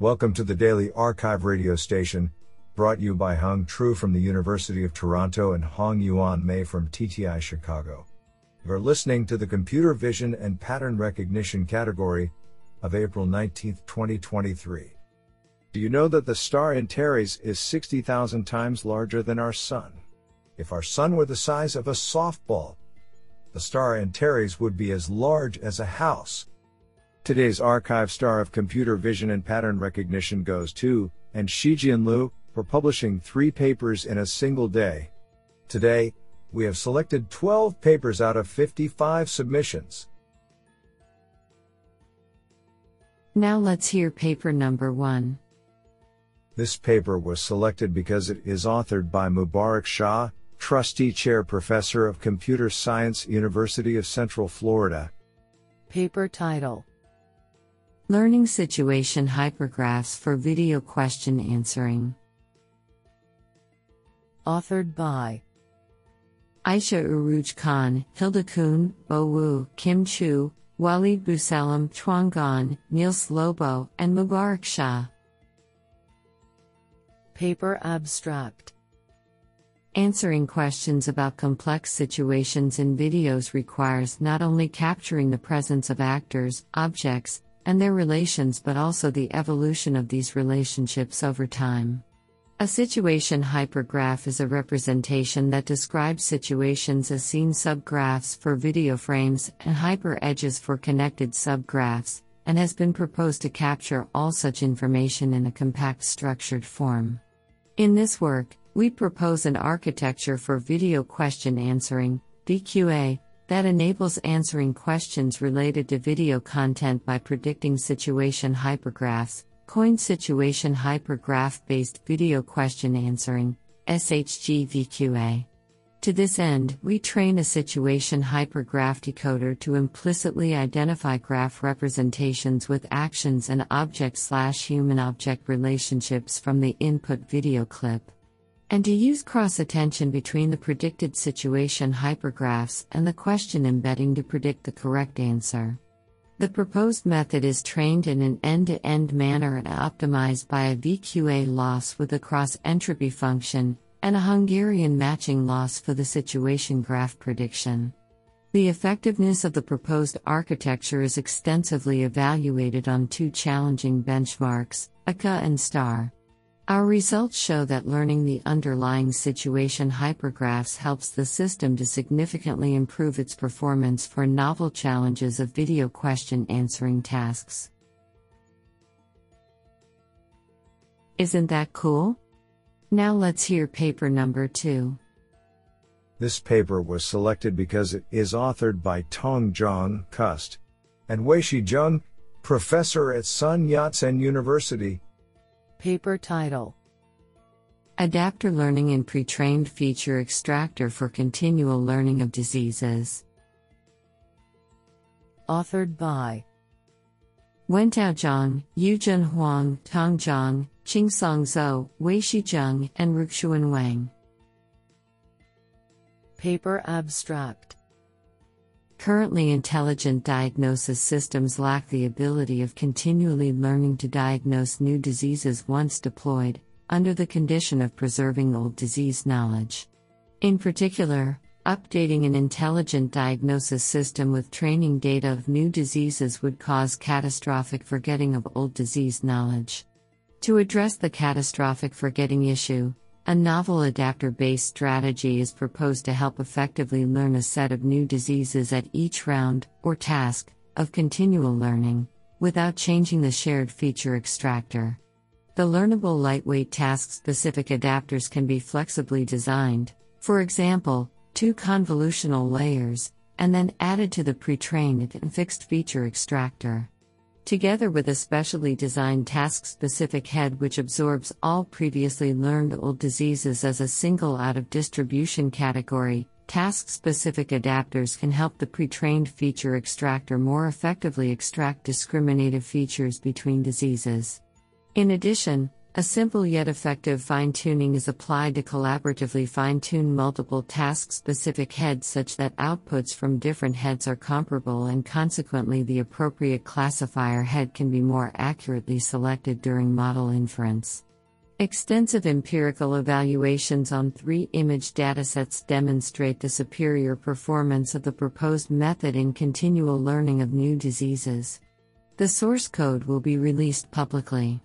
Welcome to the Daily Archive radio station, brought you by Hung Tru from the University of Toronto and Hong Yuan Mei from TTI Chicago. You're listening to the Computer Vision and Pattern Recognition category of April 19, 2023. Do you know that the star Antares is 60,000 times larger than our Sun? If our Sun were the size of a softball, the star Antares would be as large as a house. Today's archive star of computer vision and pattern recognition goes to, and Shijian Lu, for publishing three papers in a single day. Today, we have selected 12 papers out of 55 submissions. Now let's hear paper number one. This paper was selected because it is authored by Mubarak Shah, Trustee Chair Professor of Computer Science, University of Central Florida. Paper title Learning Situation Hypergraphs for Video Question Answering. Authored by Aisha Urooj Khan, Hilde Kuehne, Bo Wu, Kim Chu, Walid Bousselham, Chuang Gan, Niels Lobo, and Mubarak Shah. Paper Abstract Answering questions about complex situations in videos requires not only capturing the presence of actors, objects, and their relations but also the evolution of these relationships over time. A situation hypergraph is a representation that describes situations as scene subgraphs for video frames and hyperedges for connected subgraphs, and has been proposed to capture all such information in a compact structured form. In this work, we propose an architecture for video question answering, VQA, that enables answering questions related to video content by predicting situation hypergraphs, coined situation hypergraph based video question answering, SHG VQA. To this end, we train a situation hypergraph decoder to implicitly identify graph representations with actions and object slash human object relationships from the input video clip and to use cross attention between the predicted situation hypergraphs and the question embedding to predict the correct answer. The proposed method is trained in an end to end manner and optimized by a VQA loss with a cross entropy function and a Hungarian matching loss for the situation graph prediction. The effectiveness of the proposed architecture is extensively evaluated on two challenging benchmarks, ACA and STAR. Our results show that learning the underlying situation hypergraphs helps the system to significantly improve its performance for novel challenges of video question answering tasks. Isn't that cool? Now let's hear paper number two. This paper was selected because it is authored by Tong Zhang, Cust, and Weishi Zheng, professor at Sun Yat sen University, Paper title Adapter Learning in Pre-trained Feature Extractor for Continual Learning of Diseases. Authored by Wentao Zhang, Yujun Huang, Tong Zhang, Qingsong Zhou, Weishi Zheng, and Ruxuan Wang. Paper Abstract Currently, intelligent diagnosis systems lack the ability of continually learning to diagnose new diseases once deployed, under the condition of preserving old disease knowledge. In particular, updating an intelligent diagnosis system with training data of new diseases would cause catastrophic forgetting of old disease knowledge. To address the catastrophic forgetting issue, a novel adapter based strategy is proposed to help effectively learn a set of new diseases at each round, or task, of continual learning, without changing the shared feature extractor. The learnable lightweight task specific adapters can be flexibly designed, for example, two convolutional layers, and then added to the pre trained and fixed feature extractor together with a specially designed task specific head which absorbs all previously learned old diseases as a single out of distribution category. Task specific adapters can help the pre trained feature extractor more effectively extract discriminative features between diseases. In addition, A simple yet effective fine tuning is applied to collaboratively fine tune multiple task specific heads such that outputs from different heads are comparable and consequently the appropriate classifier head can be more accurately selected during model inference. Extensive empirical evaluations on three image datasets demonstrate the superior performance of the proposed method in continual learning of new diseases. The source code will be released publicly.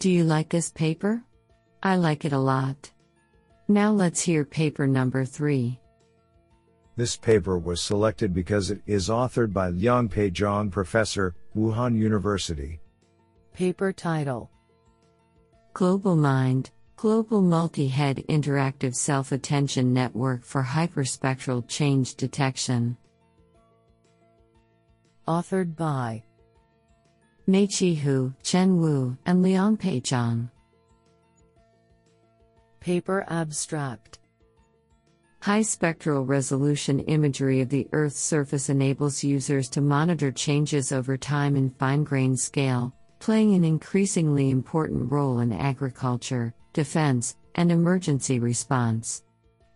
Do you like this paper? I like it a lot. Now let's hear paper number 3. This paper was selected because it is authored by Liangpei Zhang, professor, Wuhan University. Paper title Global Mind Global Multi Head Interactive Self Attention Network for Hyperspectral Change Detection. Authored by Meiqi Hu, Chen Wu, and Liangpei Zhang. Paper Abstract High spectral resolution imagery of the Earth's surface enables users to monitor changes over time in fine grained scale, playing an increasingly important role in agriculture, defense, and emergency response.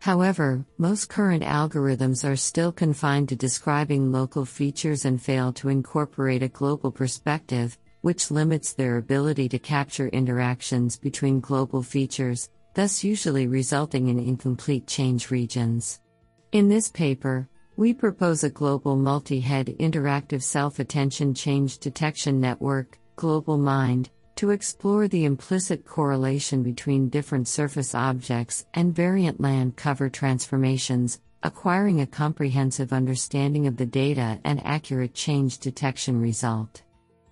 However, most current algorithms are still confined to describing local features and fail to incorporate a global perspective, which limits their ability to capture interactions between global features, thus usually resulting in incomplete change regions. In this paper, we propose a global multi head interactive self attention change detection network, Global Mind, to explore the implicit correlation between different surface objects and variant land cover transformations, acquiring a comprehensive understanding of the data and accurate change detection result.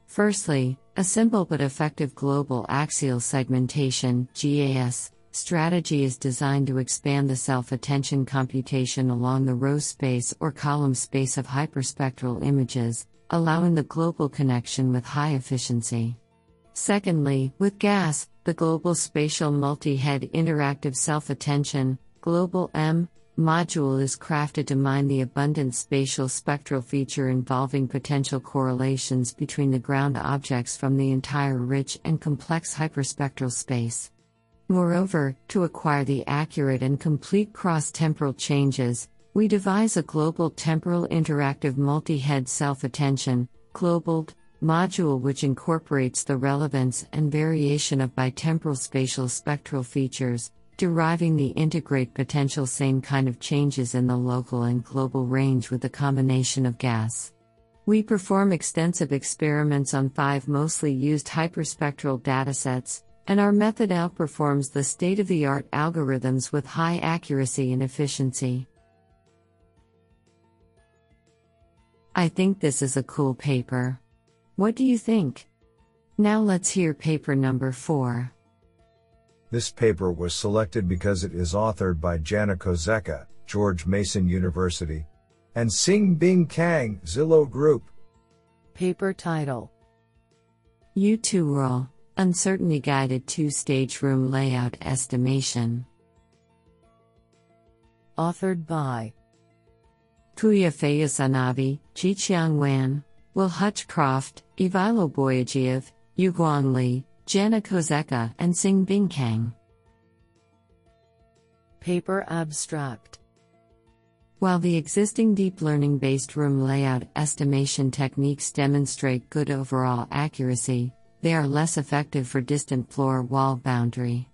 Firstly, a simple but effective global axial segmentation GAS strategy is designed to expand the self-attention computation along the row space or column space of hyperspectral images, allowing the global connection with high efficiency. Secondly, with GAS, the Global Spatial Multi Head Interactive Self Attention, Global M, module is crafted to mine the abundant spatial spectral feature involving potential correlations between the ground objects from the entire rich and complex hyperspectral space. Moreover, to acquire the accurate and complete cross temporal changes, we devise a global temporal interactive multi head self attention, global module which incorporates the relevance and variation of bitemporal spatial spectral features, deriving the integrate potential same kind of changes in the local and global range with a combination of gas. We perform extensive experiments on five mostly used hyperspectral datasets, and our method outperforms the state of the art algorithms with high accuracy and efficiency. I think this is a cool paper. What do you think? Now let's hear paper number 4. This paper was selected because it is authored by Jana Kosecka, George Mason University, and Sing Bing Kang, Zillow Group. Paper title U2RL Uncertainty Guided Two Stage Room Layout Estimation. Authored by Pooya Fayasanavi, Jiqiang Wan, Will Hutchcroft, Ivaylo Boyadzhiev, Yuguang Li, Jana Kosecka, and Sing Bing Kang. Paper Abstract While the existing deep learning based room layout estimation techniques demonstrate good overall accuracy, they are less effective for distant floor wall boundary.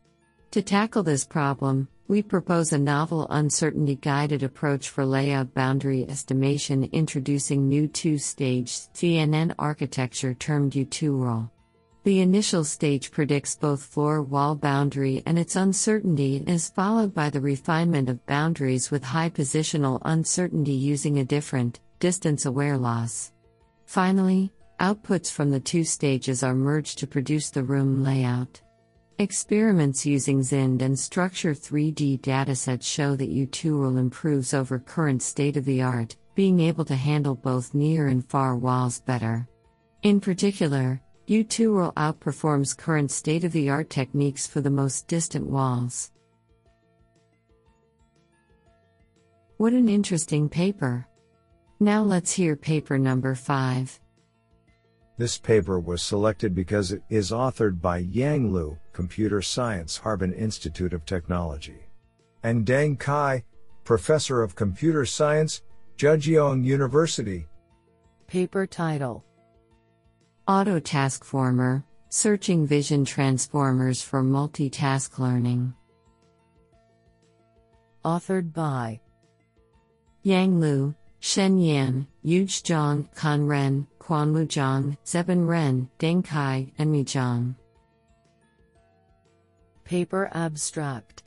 To tackle this problem, we propose a novel uncertainty guided approach for layout boundary estimation introducing new two stage CNN architecture termed U2RL. The initial stage predicts both floor wall boundary and its uncertainty and is followed by the refinement of boundaries with high positional uncertainty using a different, distance aware loss. Finally, outputs from the two stages are merged to produce the room layout. Experiments using ZInD and Structured3D datasets show that U2RL improves over current state of the art, being able to handle both near and far walls better. In particular, U2RL outperforms current state of the art techniques for the most distant walls. What an interesting paper! Now let's hear paper number 5. This paper was selected because it is authored by Yang Lu, Computer Science, Harbin Institute of Technology, and Deng Cai, Professor of Computer Science, Zhejiang University. Paper title Auto Taskformer Searching Vision Transformers for Multitask Learning. Authored by Yang Liu, Shen Yan, Yuge Zhang, Kan Ren, Quanlu Zhang, Zebin Ren, Deng Cai, and Mi Zhang. Paper Abstract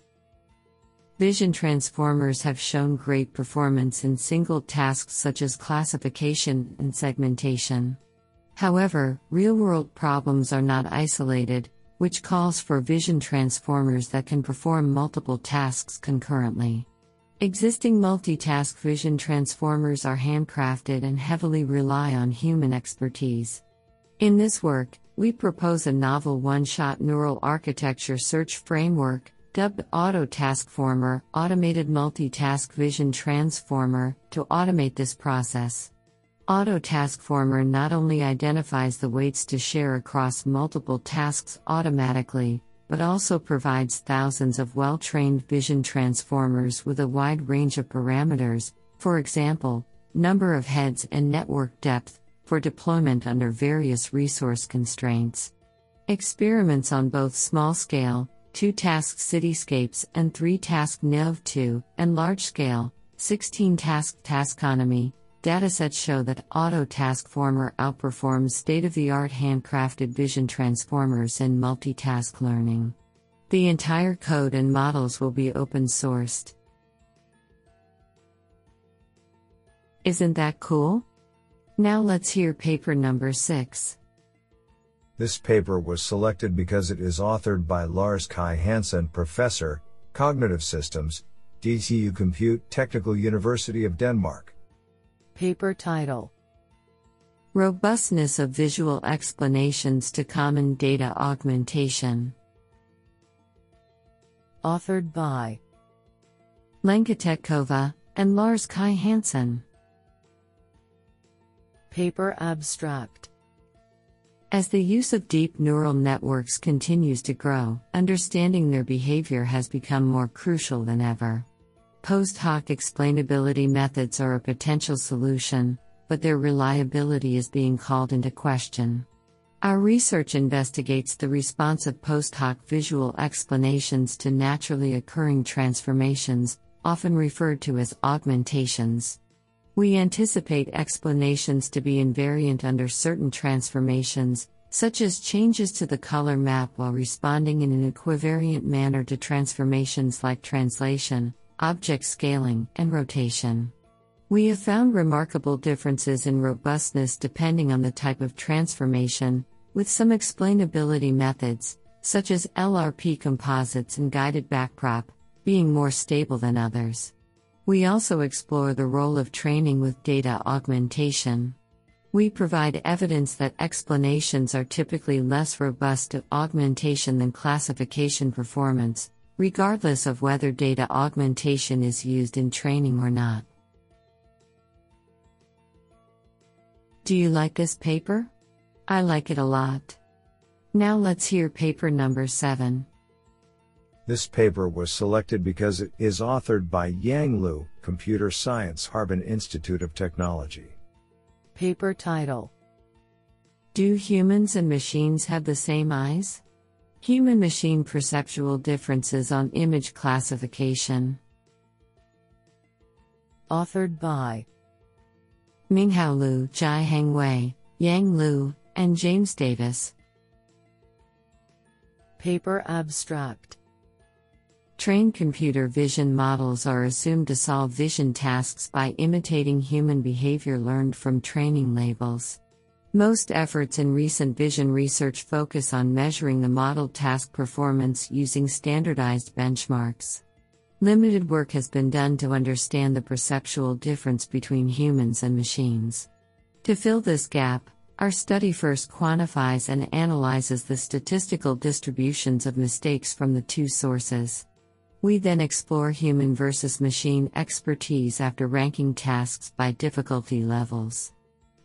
Vision transformers have shown great performance in single tasks such as classification and segmentation. However, real world problems are not isolated, which calls for vision transformers that can perform multiple tasks concurrently. Existing multitask vision transformers are handcrafted and heavily rely on human expertise. In this work, we propose a novel one shot neural architecture search framework, dubbed Auto Taskformer Automated Multitask Vision Transformer, to automate this process. Auto Taskformer not only identifies the weights to share across multiple tasks automatically, but also provides thousands of well trained vision transformers with a wide range of parameters, for example, number of heads and network depth, for deployment under various resource constraints. Experiments on both small scale, 2 task cityscapes and 3 task NYUv2, and large scale, 16 task taskonomy, datasets show that Auto Taskformer outperforms state of the art handcrafted vision transformers in multitask learning. The entire code and models will be open sourced. Isn't that cool? Now let's hear paper number 6. This paper was selected because it is authored by Lars Kai Hansen, Professor, Cognitive Systems, DTU Compute Technical University of Denmark. Paper title Robustness of Visual Explanations to Common Data Augmentation. Authored by Lenka Tetkova and Lars Kai Hansen. Paper Abstract As the use of deep neural networks continues to grow, understanding their behavior has become more crucial than ever. Post hoc explainability methods are a potential solution, but their reliability is being called into question. Our research investigates the response of post hoc visual explanations to naturally occurring transformations, often referred to as augmentations. We anticipate explanations to be invariant under certain transformations, such as changes to the color map while responding in an equivariant manner to transformations like translation, object scaling, and rotation. We have found remarkable differences in robustness depending on the type of transformation, with some explainability methods, such as LRP composites and guided backprop, being more stable than others. We also explore the role of training with data augmentation. We provide evidence that explanations are typically less robust to augmentation than classification performance, regardless of whether data augmentation is used in training or not. Do you like this paper? I like it a lot. Now let's hear paper number 7. This paper was selected because it is authored by Yang Lu, Computer Science, Harbin Institute of Technology. Paper title Do humans and machines have the same eyes? Human machine perceptual differences on image classification. Authored by Minghao Liu, Jiaheng Wei, Yang Liu, and James Davis. Paper Abstract Trained computer vision models are assumed to solve vision tasks by imitating human behavior learned from training labels. Most efforts in recent vision research focus on measuring the model task performance using standardized benchmarks. Limited work has been done to understand the perceptual difference between humans and machines. To fill this gap, our study first quantifies and analyzes the statistical distributions of mistakes from the two sources. We then explore human versus machine expertise after ranking tasks by difficulty levels.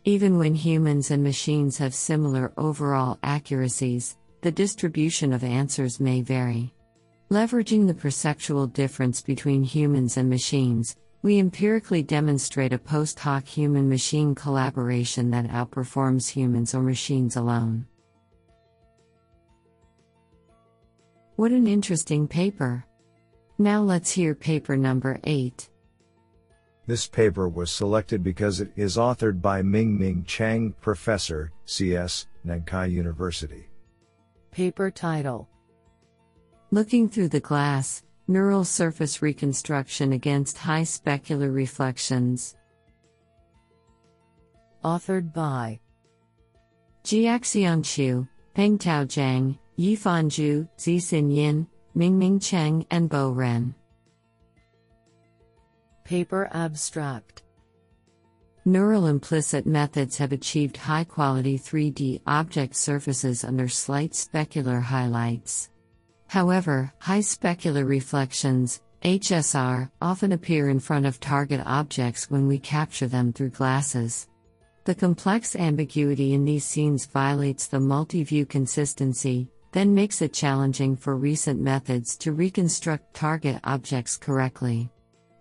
Even when humans and machines have similar overall accuracies, the distribution of answers may vary. Leveraging the perceptual difference between humans and machines, we empirically demonstrate a post hoc human machine collaboration that outperforms humans or machines alone. What an interesting paper! Now let's hear paper number 8. This paper was selected because it is authored by Mingming Cheng, Professor, CS, Nankai University. Paper title Looking Through the Glass Neural Surface Reconstruction Against High Specular Reflections. Authored by Jiaxiang Xu, Pengtao Zhang, Yifan Zhu, Zixin Yin, Mingming Cheng, and Bo Ren. Paper Abstract Neural implicit methods have achieved high quality 3D object surfaces under slight specular highlights. However, high specular reflections, HSR, often appear in front of target objects when we capture them through glasses. The complex ambiguity in these scenes violates the multi view consistency, then makes it challenging for recent methods to reconstruct target objects correctly.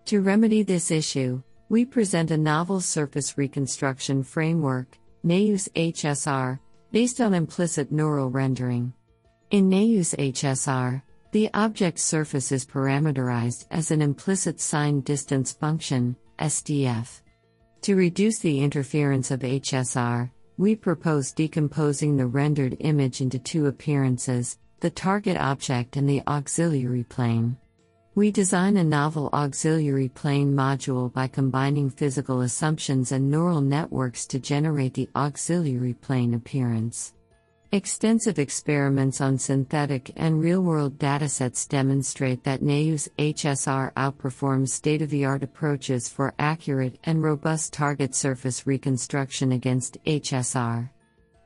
To remedy this issue, we present a novel surface reconstruction framework, NeuS HSR, based on implicit neural rendering. In NeuS HSR, the object surface is parameterized as an implicit sign distance function, SDF. To reduce the interference of HSR, we propose decomposing the rendered image into two appearances the target object and the auxiliary plane. We design a novel auxiliary plane module by combining physical assumptions and neural networks to generate the auxiliary plane appearance. Extensive experiments on synthetic and real world datasets demonstrate that NeuS HSR outperforms state of the art approaches for accurate and robust target surface reconstruction against HSR.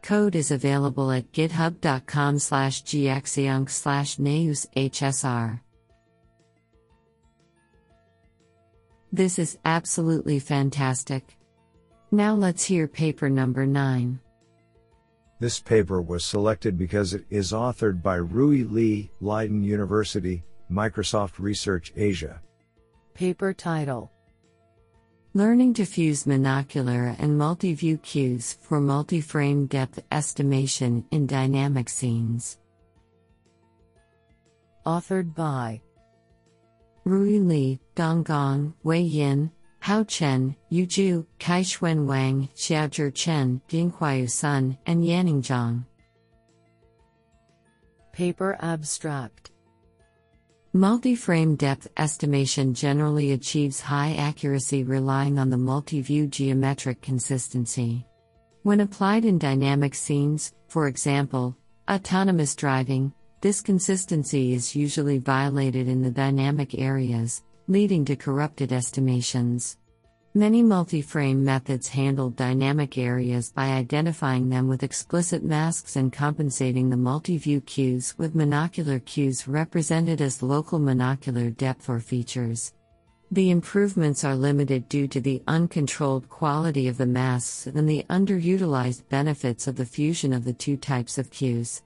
Code is available at github.com slash gxiong slash HSR. This is absolutely fantastic. Now let's hear paper number 9. This paper was selected because it is authored by Rui Li, Leiden University, Microsoft Research Asia. Paper title Learning to fuse monocular and multi view cues for multi frame depth estimation in dynamic scenes. Authored by Rui Li, Donggong, Wei Yin, Hao Chen, Yu Zhu, Kaixuan Wang, Xiaozhi Chen, Dinghuayu Sun, and Yanning Zhang. Paper Abstract Multi-frame depth estimation generally achieves high accuracy relying on the multi-view geometric consistency. When applied in dynamic scenes, for example, autonomous driving, this consistency is usually violated in the dynamic areas, leading to corrupted estimations. Many multi-frame methods handle dynamic areas by identifying them with explicit masks and compensating the multi-view cues with monocular cues represented as local monocular depth or features. The improvements are limited due to the uncontrolled quality of the masks and the underutilized benefits of the fusion of the two types of cues.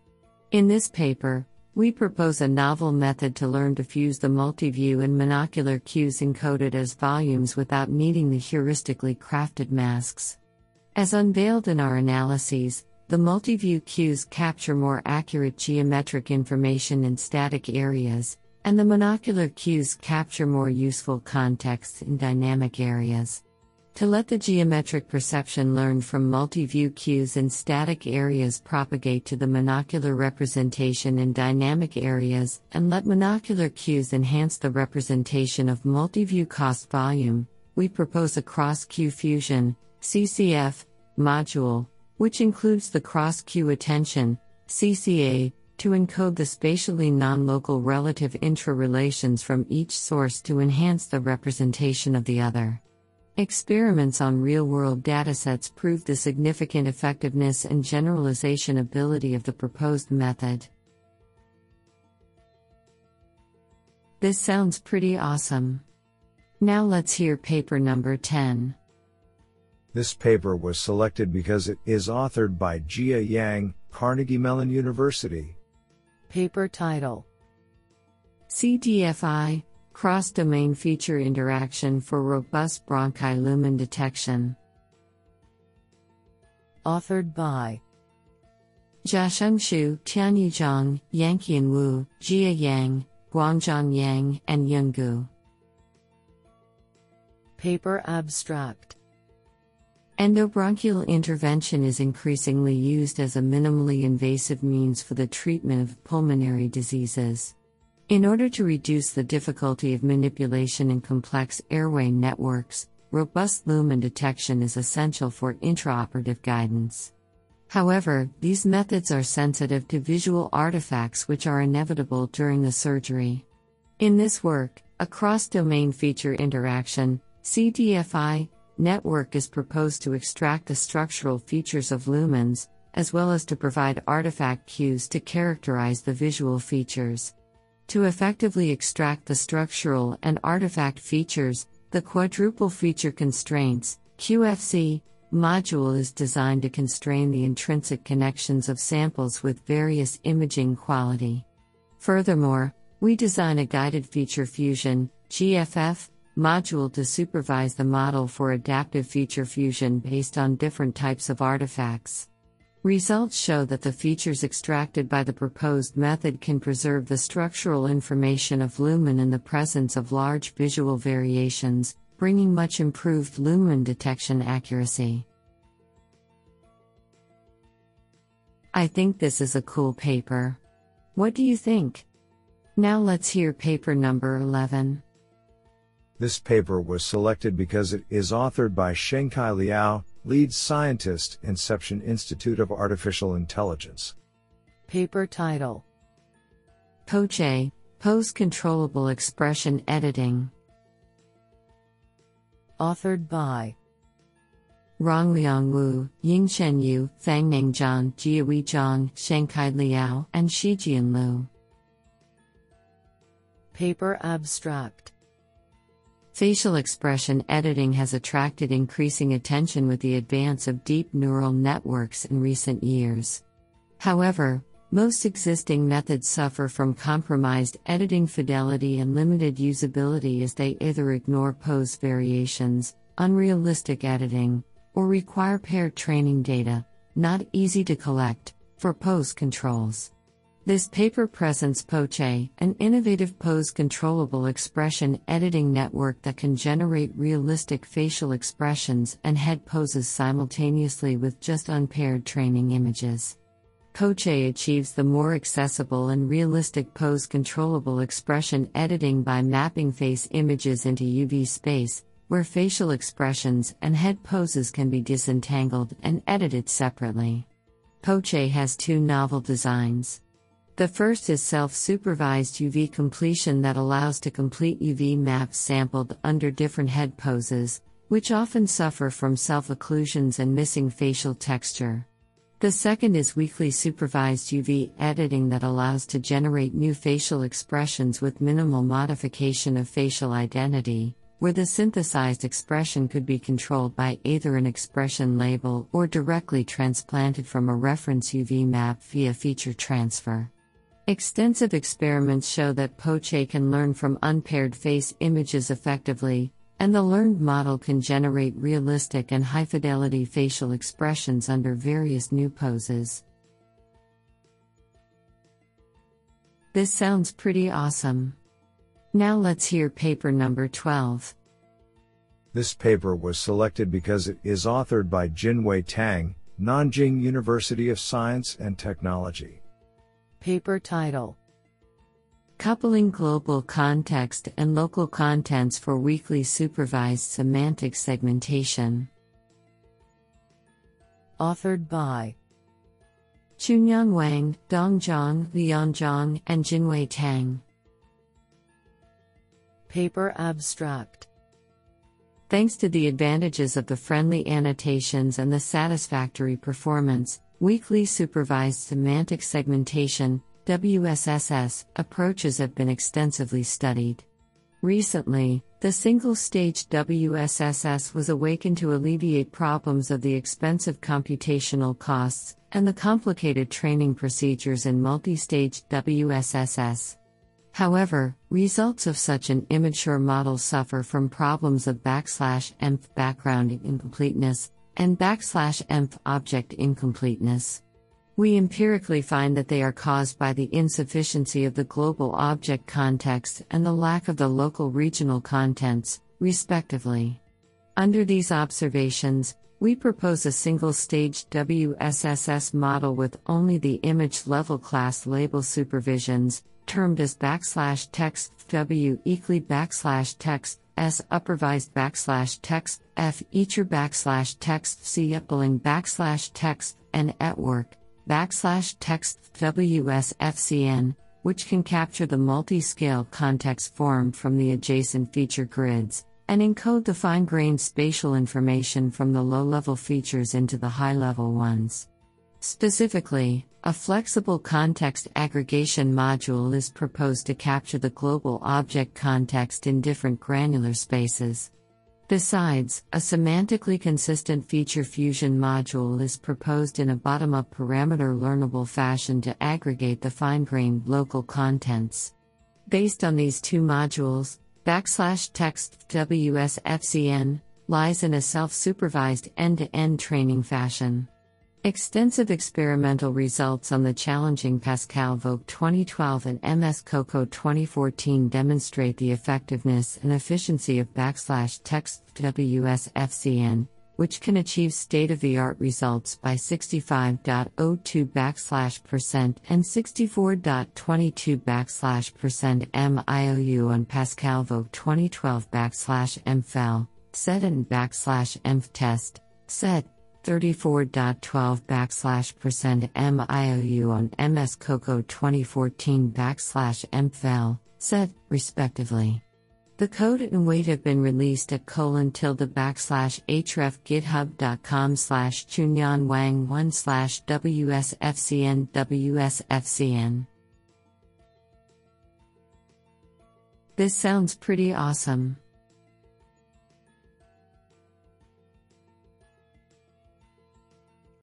In this paper, we propose a novel method to learn to fuse the multiview and monocular cues encoded as volumes without needing the heuristically crafted masks. As unveiled in our analyses, the multiview cues capture more accurate geometric information in static areas, and the monocular cues capture more useful context in dynamic areas. To let the geometric perception learned from multi-view cues in static areas propagate to the monocular representation in dynamic areas, and let monocular cues enhance the representation of multi-view cost volume, we propose a cross-cue fusion CCF module, which includes the cross-cue attention CCA to encode the spatially non-local relative intra-relations from each source to enhance the representation of the other. Experiments on real world datasets prove the significant effectiveness and generalization ability of the proposed method. This sounds pretty awesome. Now let's hear paper number 10. This paper was selected because it is authored by Jia Yang, Carnegie Mellon University. Paper title CDFI Cross Domain Feature Interaction for Robust Bronchi Lumen Detection. Authored by Jiasheng Xu, Tianyu Zhang, Yanqian Wu, Jia Yang, Guangzhong Yang, and Yungu. Paper abstract Endobronchial intervention is increasingly used as a minimally invasive means for the treatment of pulmonary diseases. In order to reduce the difficulty of manipulation in complex airway networks, robust lumen detection is essential for intraoperative guidance. However, these methods are sensitive to visual artifacts which are inevitable during the surgery. In this work, a cross domain feature interaction, CDFI, network is proposed to extract the structural features of lumens, as well as to provide artifact cues to characterize the visual features. To effectively extract the structural and artifact features, the Quadruple Feature Constraints QFC, module is designed to constrain the intrinsic connections of samples with various imaging quality. Furthermore, we design a guided feature fusion GFF module to supervise the model for adaptive feature fusion based on different types of artifacts. Results show that the features extracted by the proposed method can preserve the structural information of lumen in the presence of large visual variations, bringing much improved lumen detection accuracy. I think this is a cool paper. What do you think? Now let's hear paper number 11. This paper was selected because it is authored by Shengcai Liao, lead scientist, Inception Institute of Artificial Intelligence. Paper title POCHE, Pose Controllable Expression Editing. Authored by Rongliang Wu, Yingchen Yu, Fangning Zhang, Jiahui Zhang, Shengcai Liao, and Shijian Lu. Paper abstract Facial expression editing has attracted increasing attention with the advance of deep neural networks in recent years. However, most existing methods suffer from compromised editing fidelity and limited usability as they either ignore pose variations, unrealistic editing, or require paired training data, not easy to collect, for pose controls. This paper presents Poche, an innovative pose controllable expression editing network that can generate realistic facial expressions and head poses simultaneously with just unpaired training images. Poche achieves the more accessible and realistic pose controllable expression editing by mapping face images into UV space, where facial expressions and head poses can be disentangled and edited separately. Poche has two novel designs. The first is self supervised UV completion that allows to complete UV maps sampled under different head poses, which often suffer from self occlusions and missing facial texture. The second is weakly supervised UV editing that allows to generate new facial expressions with minimal modification of facial identity, where the synthesized expression could be controlled by either an expression label or directly transplanted from a reference UV map via feature transfer. Extensive experiments show that Poche can learn from unpaired face images effectively, and the learned model can generate realistic and high fidelity facial expressions under various new poses. This sounds pretty awesome. Now let's hear paper number 12. This paper was selected because it is authored by Jinhui Tang, Nanjing University of Science and Technology. Paper title Coupling Global Context and Local Contents for Weakly Supervised Semantic Segmentation. Authored by Chunyan Wang, Dongzhang, Lianzhang, and Jinhui Tang. Paper abstract Thanks to the advantages of the friendly annotations and the satisfactory performance, Weakly Supervised Semantic Segmentation WSSS approaches have been extensively studied. Recently, the single stage WSSS was awakened to alleviate problems of the expensive computational costs and the complicated training procedures in multi stage WSSS. However, results of such an immature model suffer from problems of backslash env background incompleteness and backslash env object incompleteness. We empirically find that they are caused by the insufficiency of the global object context and the lack of the local regional contents, respectively. Under these observations, we propose a single stage WSSS model with only the image level class label supervisions, termed as backslash text W equally backslash text S uppervised backslash text F eacher backslash text C upling backslash text and at work backslash text WSFCN, which can capture the multi scale context formed from the adjacent feature grids and encode the fine grained spatial information from the low level features into the high level ones. Specifically, a flexible context aggregation module is proposed to capture the global object context in different granular spaces. Besides, a semantically consistent feature fusion module is proposed in a bottom up parameter learnable fashion to aggregate the fine grained local contents. Based on these two modules, backslash text WSFCN lies in a self supervised end to end training fashion. Extensive experimental results on the challenging Pascal VOC 2012 and MS COCO 2014 demonstrate the effectiveness and efficiency of backslash text WSFCN, which can achieve state of the art results by 65.02 backslash percent and 64.22 backslash percent MIOU on Pascal VOC 2012 backslash MFEL, set and backslash MF test, set 34.12 backslash percent MIOU on MS COCO 2014 backslash MFEL, set, respectively. The code and weight have been released at colon tilde backslash href github.com slash chunyan wang 1 slash wsfcn wsfcn. This sounds pretty awesome.